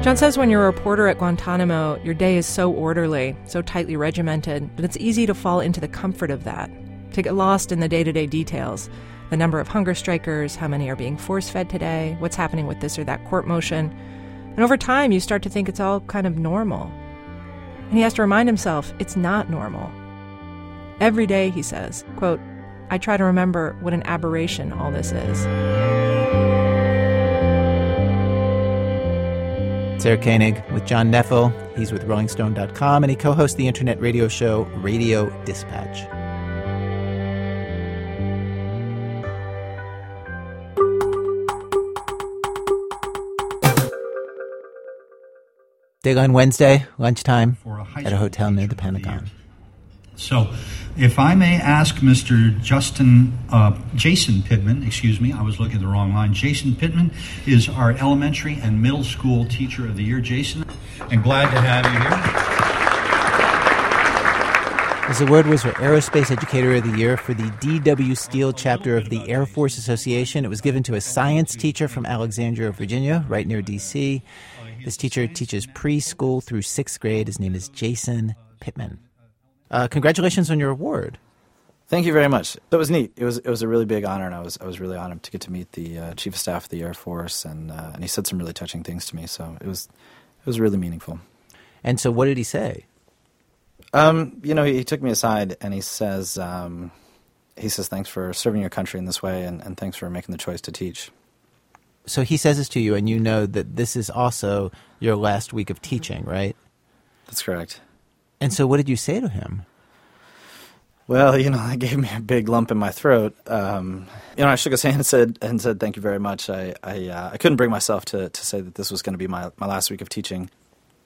John says when you're a reporter at Guantanamo, your day is so orderly, so tightly regimented, that it's easy to fall into the comfort of that, to get lost in the day to day details the number of hunger strikers, how many are being force fed today, what's happening with this or that court motion. And over time, you start to think it's all kind of normal. And he has to remind himself it's not normal. Every day, he says, quote, I try to remember what an aberration all this is. Sarah Koenig with John Knefel. He's with RollingStone.com and he co hosts the internet radio show Radio Dispatch. Dayline Wednesday, lunchtime, at a hotel near the Pentagon. So, if I may ask Mr. Justin, uh, Jason Pittman, excuse me, I was looking at the wrong line. Jason Pittman is our elementary and middle school teacher of the year. Jason, and glad to have you here. His award was for Aerospace Educator of the Year for the D.W. Steele chapter of the Air Force Association. It was given to a science teacher from Alexandria, Virginia, right near D.C. This teacher teaches preschool through sixth grade. His name is Jason Pittman. Uh, congratulations on your award. Thank you very much. That was neat. It was it was a really big honor, and I was I was really honored to get to meet the uh, chief of staff of the Air Force, and uh, and he said some really touching things to me. So it was it was really meaningful. And so, what did he say? Um, you know, he, he, took me aside and he says um, he says thanks for serving your country in this way, and, and thanks for making the choice to teach. So he says this to you, and you know that this is also your last week of teaching, right? That's correct. And so, what did you say to him? Well, you know, that gave me a big lump in my throat. Um, you know, I shook his hand and said, and said, "Thank you very much." I I, uh, I couldn't bring myself to, to say that this was going to be my, my last week of teaching.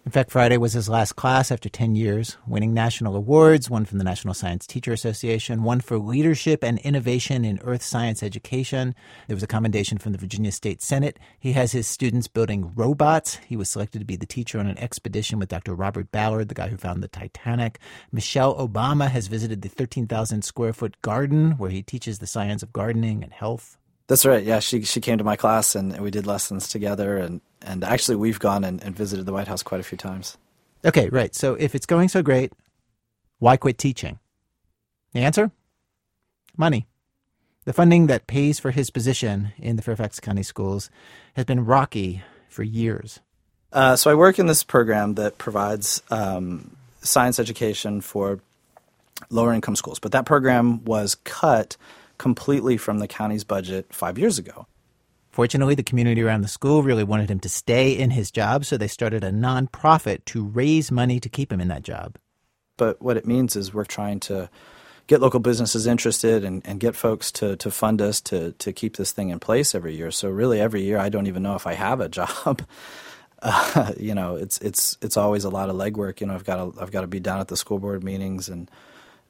In fact, Friday was his last class after 10 years, winning national awards, one from the National Science Teacher Association, one for leadership and innovation in earth science education. There was a commendation from the Virginia State Senate. He has his students building robots. He was selected to be the teacher on an expedition with Dr. Robert Ballard, the guy who found the Titanic. Michelle Obama has visited the 13,000 square foot garden where he teaches the science of gardening and health. That's right. Yeah, she she came to my class and, we did lessons together, and and actually we've gone and, and visited the White House quite a few times. Okay, right. So if it's going so great, why quit teaching? The answer? Money. The funding that pays for his position in the Fairfax County schools has been rocky for years. Uh, so I work in this program that provides um, science education for lower income schools, but that program was cut completely from the county's budget five years ago. Fortunately, the community around the school really wanted him to stay in his job, so they started a nonprofit to raise money to keep him in that job. But what it means is we're trying to get local businesses interested and, and get folks to, to fund us to, to keep this thing in place every year. So really, every year, I don't even know if I have a job. Uh, you know, it's it's it's always a lot of legwork. You know, I've got to I've got to be down at the school board meetings and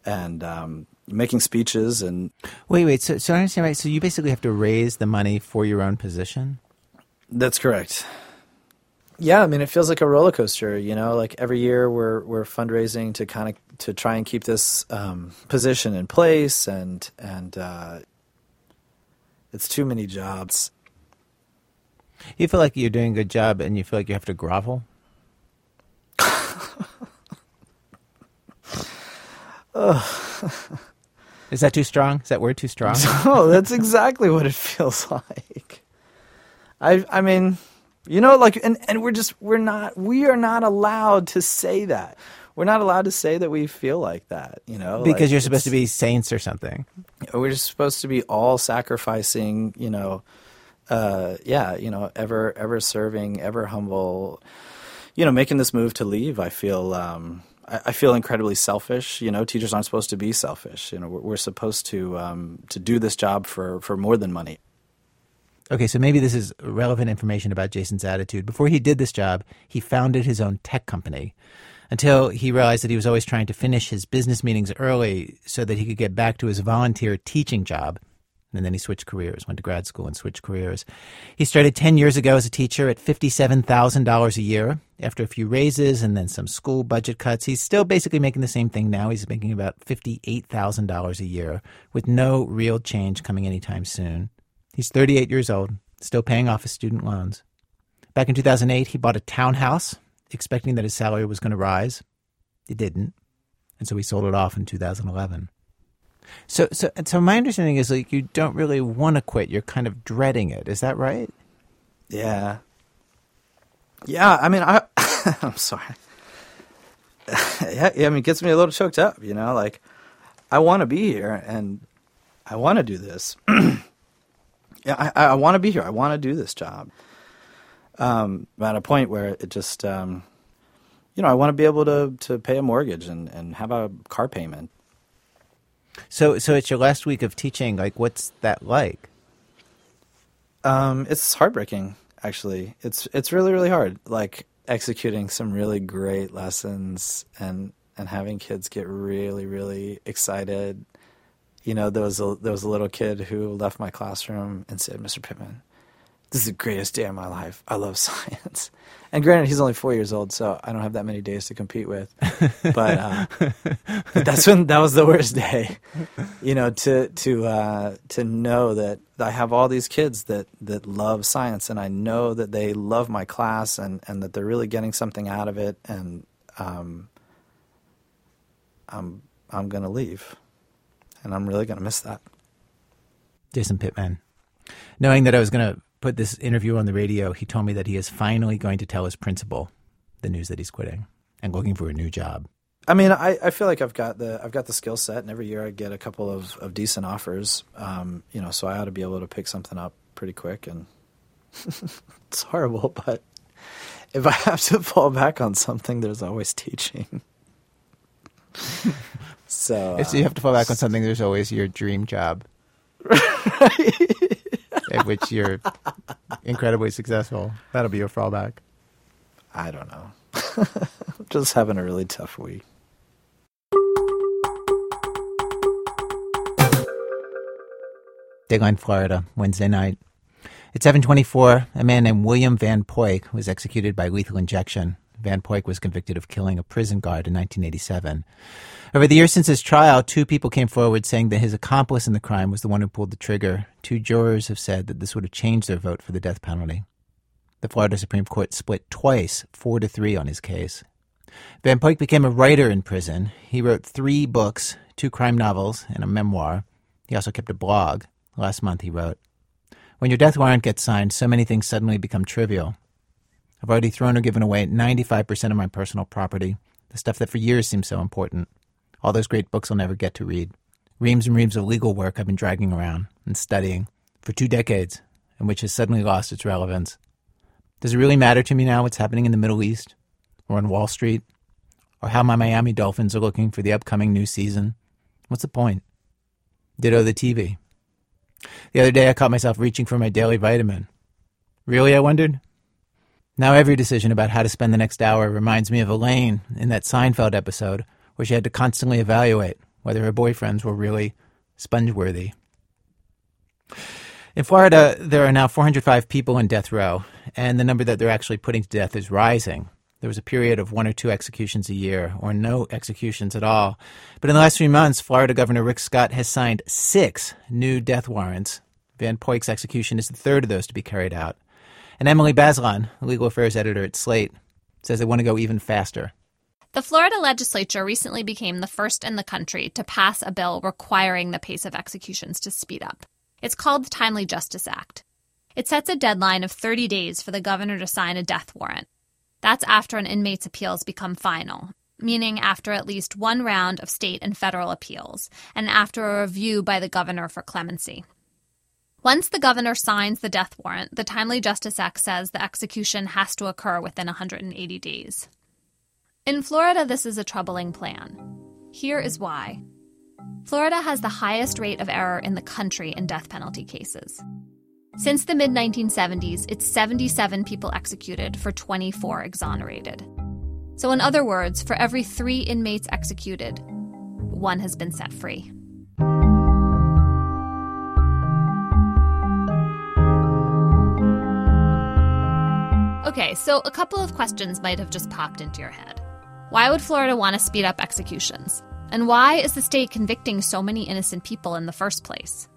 and um, making speeches and wait wait so, so i understand right? So you basically have to raise the money for your own position? That's correct. Yeah i mean it feels like a roller coaster you know? Like every year we're we're fundraising to kind of to try and keep this um, position in place and and uh, it's too many jobs. You feel like you're doing a good job and you feel like you have to grovel Is that too strong? Is that word too strong? No, that's exactly what it feels like. I I mean, you know, like and, and we're just we're not we are not allowed to say that. We're not allowed to say that we feel like that, you know. Because like you're supposed to be saints or something. We're just supposed to be all sacrificing, you know, uh, yeah, you know, ever ever serving, ever humble. You know, making this move to leave, I feel um, I, feel incredibly selfish. You know, teachers aren't supposed to be selfish. You know, we're, we're supposed to um, to do this job for for more than money. Okay, so maybe this is relevant information about Jason's attitude. Before he did this job, he founded his own tech company until he realized that he was always trying to finish his business meetings early so that he could get back to his volunteer teaching job. And then he switched careers, went to grad school and switched careers. He started 10 years ago as a teacher at $57,000 a year. After a few raises and then some school budget cuts, he's still basically making the same thing now. He's making about $58,000 a year with no real change coming anytime soon. He's 38 years old, still paying off his student loans. Back in 2008, he bought a townhouse, expecting that his salary was going to rise. It didn't. And so he sold it off in 2011. So, so, so my understanding is like you don't really want to quit. You're kind of dreading it. Is that right? Yeah. Yeah. I mean, I, I'm sorry. yeah, I mean, it gets me a little choked up. You know, like I want to be here and I want to do this. yeah, I, I want to be here. I want to do this job. Um, at a point where it just, um, you know, I want to be able to to pay a mortgage and and have a car payment so, so it's your last week of teaching. Like, what's that like? Um, it's heartbreaking. Actually, it's it's really really hard. Like executing some really great lessons and and having kids get really really excited. You know, there was a there was a little kid who left my classroom and said, "Mr. Pittman, this is the greatest day of my life. I love science." And granted, he's only four years old, so I don't have that many days to compete with. But, uh, but that's when that was the worst day. You know, to to uh, to know that I have all these kids that that love science, and I know that they love my class, and and that they're really getting something out of it, and um, I'm I'm gonna leave, and I'm really gonna miss that. Jason Pittman, knowing that I was gonna put this interview on the radio, he told me that he is finally going to tell his principal the news that he's quitting and looking for a new job. I mean, I, I feel like I've got the I've got the skill set, and every year I get a couple of, of decent offers. Um, you know, so I ought to be able to pick something up pretty quick. And it's horrible, but if I have to fall back on something, there's always teaching. so if you have to fall back on something, there's always your dream job. right at which you're incredibly successful. That'll be your fallback. I don't know. Just having a really tough week. Dateline, Florida, Wednesday night. At 7:24, a man named William Van Poyck was executed by lethal injection. Van Poyck was convicted of killing a prison guard in 1987. Over the years since his trial, two people came forward saying that his accomplice in the crime was the one who pulled the trigger. Two jurors have said that this would have changed their vote for the death penalty. The Florida Supreme Court split twice, four to three, on his case. Van Poyck became a writer in prison. He wrote three books, two crime novels, and a memoir. He also kept a blog. Last month he wrote, When your death warrant gets signed, so many things suddenly become trivial. I've already thrown or given away 95% of my personal property, the stuff that for years seemed so important. All those great books I'll never get to read. Reams and reams of legal work I've been dragging around and studying for two decades, and which has suddenly lost its relevance. Does it really matter to me now what's happening in the Middle East, or on Wall Street, or how my Miami Dolphins are looking for the upcoming new season? What's the point? Ditto the TV. The other day I caught myself reaching for my daily vitamin. Really, I wondered? Now every decision about how to spend the next hour reminds me of Elaine in that Seinfeld episode where she had to constantly evaluate whether her boyfriends were really sponge worthy. In Florida, there are now 405 people in death row, and the number that they're actually putting to death is rising. There was a period of one or two executions a year, or no executions at all. But in the last three months, Florida Governor Rick Scott has signed six new death warrants. Van Poyck's execution is the third of those to be carried out. And Emily Bazelon, legal affairs editor at Slate, says they want to go even faster. The Florida legislature recently became the first in the country to pass a bill requiring the pace of executions to speed up. It's called the Timely Justice Act. It sets a deadline of 30 days for the governor to sign a death warrant. That's after an inmate's appeals become final, meaning after at least one round of state and federal appeals, and after a review by the governor for clemency. Once the governor signs the death warrant, the Timely Justice Act says the execution has to occur within 180 days. In Florida, this is a troubling plan. Here is why. Florida has the highest rate of error in the country in death penalty cases. Since the mid 1970s, it's 77 people executed for 24 exonerated. So, in other words, for every three inmates executed, one has been set free. Okay, so a couple of questions might have just popped into your head. Why would Florida want to speed up executions? And why is the state convicting so many innocent people in the first place?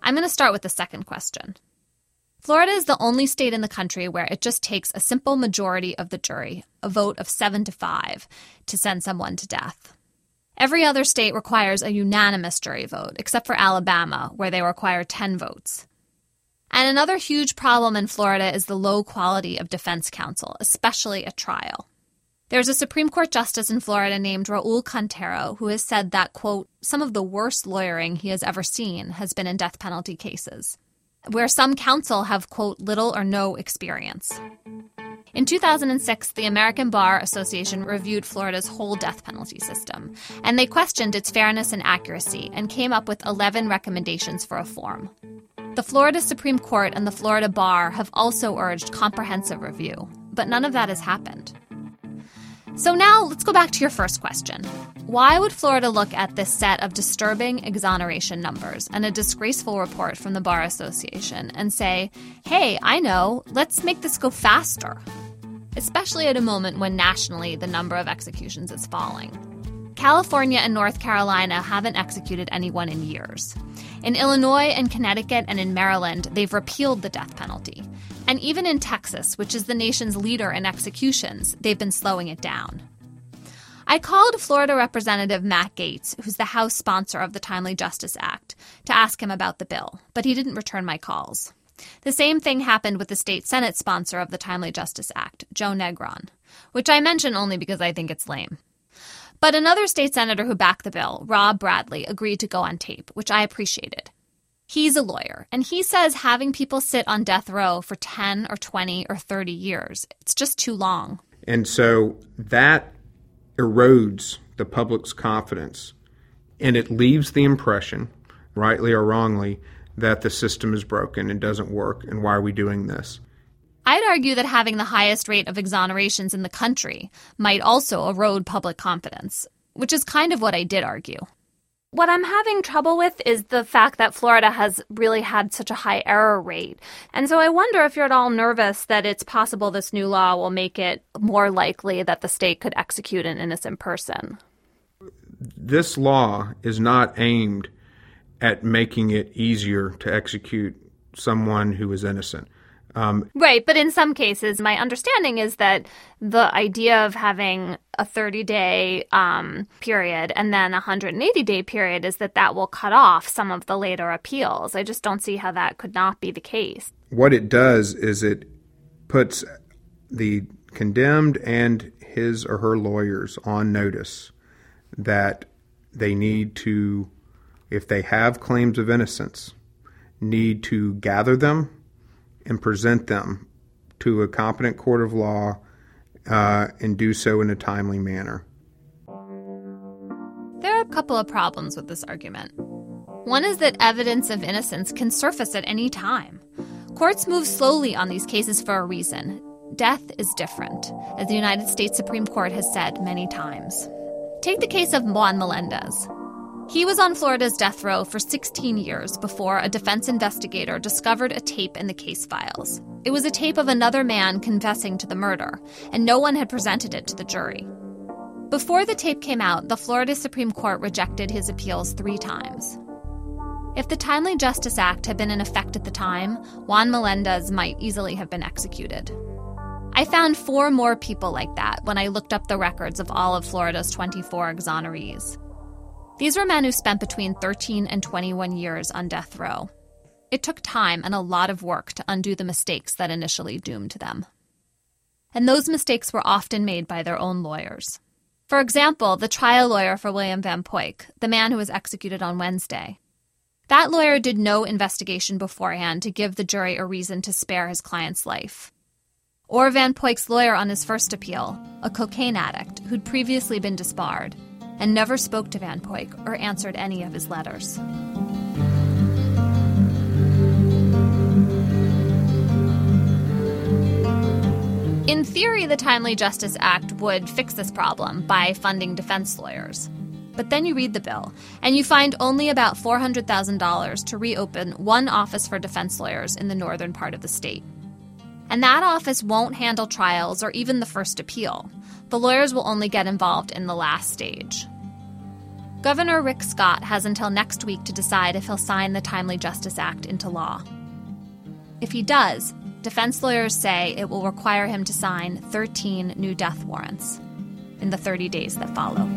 I'm going to start with the second question. Florida is the only state in the country where it just takes a simple majority of the jury, a vote of 7 to 5, to send someone to death. Every other state requires a unanimous jury vote, except for Alabama, where they require 10 votes. And another huge problem in Florida is the low quality of defense counsel, especially at trial. There's a Supreme Court justice in Florida named Raul Cantero who has said that, quote, some of the worst lawyering he has ever seen has been in death penalty cases, where some counsel have, quote, little or no experience. In 2006, the American Bar Association reviewed Florida's whole death penalty system, and they questioned its fairness and accuracy and came up with 11 recommendations for reform. The Florida Supreme Court and the Florida Bar have also urged comprehensive review, but none of that has happened. So now let's go back to your first question. Why would Florida look at this set of disturbing exoneration numbers and a disgraceful report from the Bar Association and say, hey, I know, let's make this go faster? Especially at a moment when nationally the number of executions is falling. California and North Carolina haven't executed anyone in years. In Illinois and Connecticut and in Maryland, they've repealed the death penalty. And even in Texas, which is the nation's leader in executions, they've been slowing it down. I called Florida Representative Matt Gaetz, who's the House sponsor of the Timely Justice Act, to ask him about the bill, but he didn't return my calls. The same thing happened with the state Senate sponsor of the Timely Justice Act, Joe Negron, which I mention only because I think it's lame. But another state senator who backed the bill, Rob Bradley, agreed to go on tape, which I appreciated. He's a lawyer, and he says having people sit on death row for 10 or 20 or 30 years, it's just too long. And so that erodes the public's confidence, and it leaves the impression, rightly or wrongly, that the system is broken and doesn't work, and why are we doing this? I'd argue that having the highest rate of exonerations in the country might also erode public confidence, which is kind of what I did argue. What I'm having trouble with is the fact that Florida has really had such a high error rate. And so I wonder if you're at all nervous that it's possible this new law will make it more likely that the state could execute an innocent person. This law is not aimed at making it easier to execute someone who is innocent. Um, right, but in some cases, my understanding is that the idea of having a 30 day um, period and then a 180 day period is that that will cut off some of the later appeals. I just don't see how that could not be the case. What it does is it puts the condemned and his or her lawyers on notice that they need to, if they have claims of innocence, need to gather them and present them to a competent court of law uh, and do so in a timely manner. There are a couple of problems with this argument. One is that evidence of innocence can surface at any time. Courts move slowly on these cases for a reason. Death is different, as the United States Supreme Court has said many times. Take the case of Juan Melendez. He was on Florida's death row for 16 years before a defense investigator discovered a tape in the case files. It was a tape of another man confessing to the murder, and no one had presented it to the jury. Before the tape came out, the Florida Supreme Court rejected his appeals three times. If the Timely Justice Act had been in effect at the time, Juan Melendez might easily have been executed. I found four more people like that when I looked up the records of all of Florida's 24 exonerees. These were men who spent between 13 and 21 years on death row. It took time and a lot of work to undo the mistakes that initially doomed them. And those mistakes were often made by their own lawyers. For example, the trial lawyer for William Van Poyck, the man who was executed on Wednesday. That lawyer did no investigation beforehand to give the jury a reason to spare his client's life. Or Van Poyck's lawyer on his first appeal, a cocaine addict who'd previously been disbarred and never spoke to Van Poyck or answered any of his letters. In theory, the Timely Justice Act would fix this problem by funding defense lawyers. But then you read the bill, and you find only about $400,000 to reopen one office for defense lawyers in the northern part of the state. And that office won't handle trials or even the first appeal. The lawyers will only get involved in the last stage. Governor Rick Scott has until next week to decide if he'll sign the Timely Justice Act into law. If he does, defense lawyers say it will require him to sign 13 new death warrants in the 30 days that follow.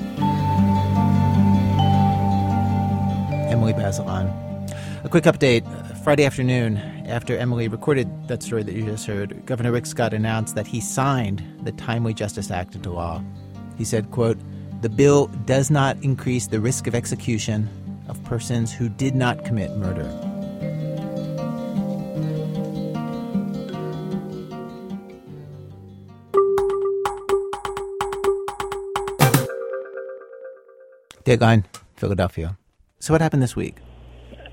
Emily Bazelon. A quick update. Friday afternoon, after Emily recorded that story that you just heard, Governor Rick Scott announced that he signed the Timely Justice Act into law. He said, quote, the bill does not increase the risk of execution of persons who did not commit murder. Dateline, Philadelphia. So, what happened this week?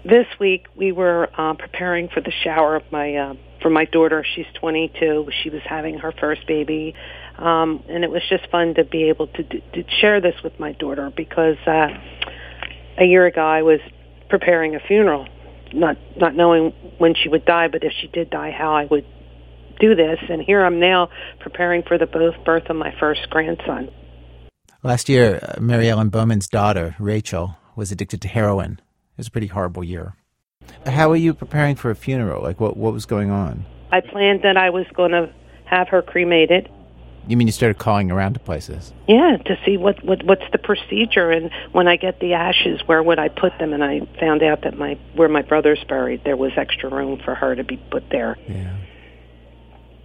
This week, we were uh, preparing for the shower of my uh, for my daughter. She's 22. She was having her first baby, um, and it was just fun to be able to, to share this with my daughter because uh, a year ago I was preparing a funeral, not not knowing when she would die, but if she did die, how I would do this. And here I'm now preparing for the birth of my first grandson. Last year, uh, Mary Ellen Bowman's daughter, Rachel, was addicted to heroin. It was a pretty horrible year. How were you preparing for a funeral? Like, what, what was going on? I planned that I was going to have her cremated. You mean you started calling around to places? Yeah, to see what, what what's the procedure, and when I get the ashes, where would I put them? And I found out that my where my brother's buried, there was extra room for her to be put there. Yeah.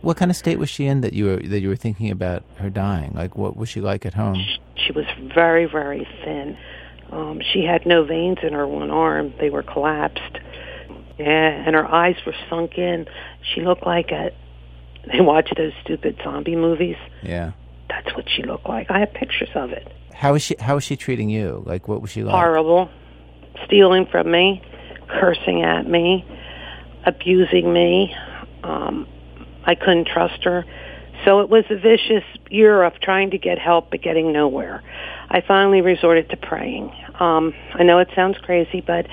What kind of state was she in that you were that you were thinking about her dying? Like, what was she like at home? She, she was very, very thin. Um, she had no veins in her one arm; they were collapsed. Yeah, and her eyes were sunken. She looked like a. They watch those stupid zombie movies. Yeah. That's what she looked like. I have pictures of it. How is she? How is she treating you? Like, what was she like? Horrible. Stealing from me, cursing at me, abusing me. Um, I couldn't trust her. So it was a vicious year of trying to get help but getting nowhere. I finally resorted to praying. Um, I know it sounds crazy, but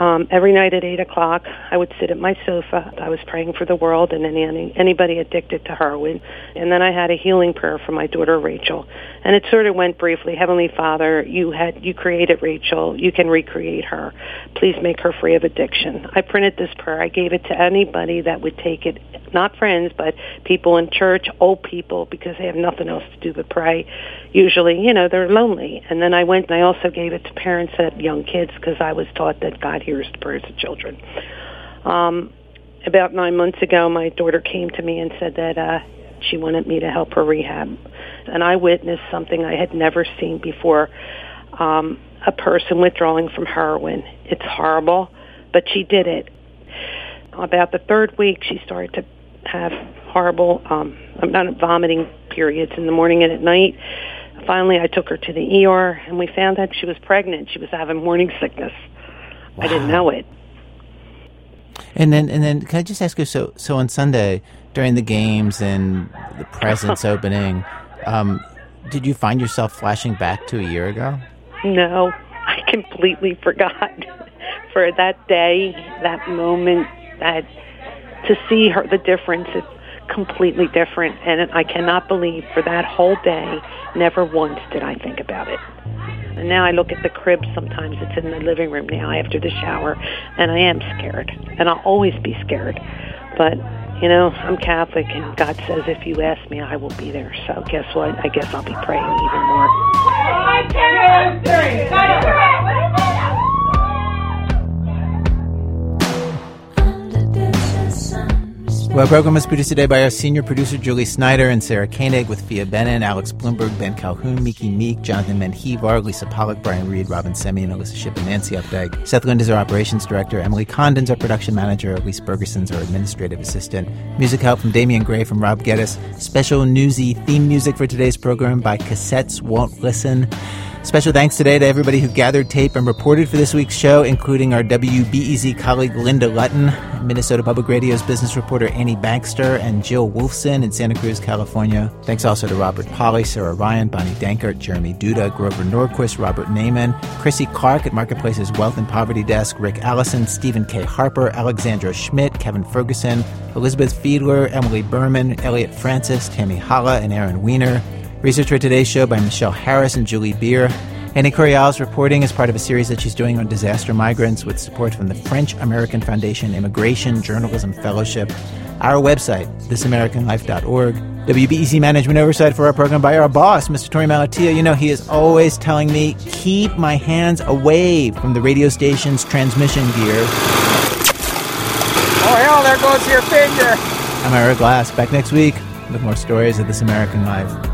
um, every night at eight o'clock, I would sit at my sofa. I was praying for the world and any, anybody addicted to heroin. And then I had a healing prayer for my daughter Rachel. And it sort of went briefly. Heavenly Father, you had you created Rachel. You can recreate her. Please make her free of addiction. I printed this prayer. I gave it to anybody that would take it. Not friends, but people in church, old people, because they have nothing else to do but pray. Usually, you know, they're lonely. And then I went and I also gave it to parents that young kids because I was taught that God hears the prayers of children. Um, about nine months ago, my daughter came to me and said that uh, she wanted me to help her rehab. And I witnessed something I had never seen before. Um, a person withdrawing from heroin. It's horrible, but she did it. About the third week, she started to have horrible, um, I'm not vomiting periods in the morning and at night. Finally, I took her to the ER, and we found out she was pregnant. She was having morning sickness. Wow. I didn't know it. And then, and then, can I just ask you? So, so on Sunday during the games and the presents opening, um, did you find yourself flashing back to a year ago? No, I completely forgot. For that day, that moment, that to see her, the difference is completely different. And I cannot believe for that whole day, never once did I think about it. And now I look at the crib sometimes. It's in the living room now after the shower, and I am scared. And I'll always be scared. But, you know, I'm Catholic, and God says if you ask me, I will be there. So guess what? I guess I'll be praying even more. One, two, three. Well, our program was produced today by our senior producer, Julie Snyder, and Sarah Koenig, with Fia Benin, Alex Blumberg, Ben Calhoun, Miki Meek, Jonathan Menjivar, Lisa Pollak, Brian Reed, Robyn Semien, Alissa Shipp, and Nancy Updike. Seth Lind is our operations director. Emily Condon's our production manager. Elise Bergerson's our administrative assistant. Music help from Damien Graef from Rob Geddes. Special newsy theme music for today's program by Cassettes Won't Listen. Special thanks today to everybody who gathered tape and reported for this week's show, including our WBEZ colleague Linda Lutton, Minnesota Public Radio's business reporter Annie Baxter, and Jill Wolfson in Santa Cruz, California. Thanks also to Robert Polly, Sarah Ryan, Bonnie Dankert, Jeremy Duda, Grover Norquist, Robert Naiman, Chrissy Clark at Marketplace's Wealth and Poverty Desk, Rick Allison, Stephen K. Harper, Alexandra Schmidt, Kevin Ferguson, Elizabeth Fiedler, Emily Berman, Elliot Francis, Tammy Holla, and Aaron Weiner. Research for today's show by Michelle Harris and Julie Beer. Annie Correal's reporting is part of a series that she's doing on disaster migrants with support from the French American Foundation Immigration Journalism Fellowship. Our website, thisamericanlife.org. WBEZ management oversight for our program by our boss, Mr. Torey Malatia. You know, he is always telling me, keep my hands away from the radio station's transmission gear. Oh, hell, there goes your finger. I'm Ira Glass, back next week with more stories of This American Life.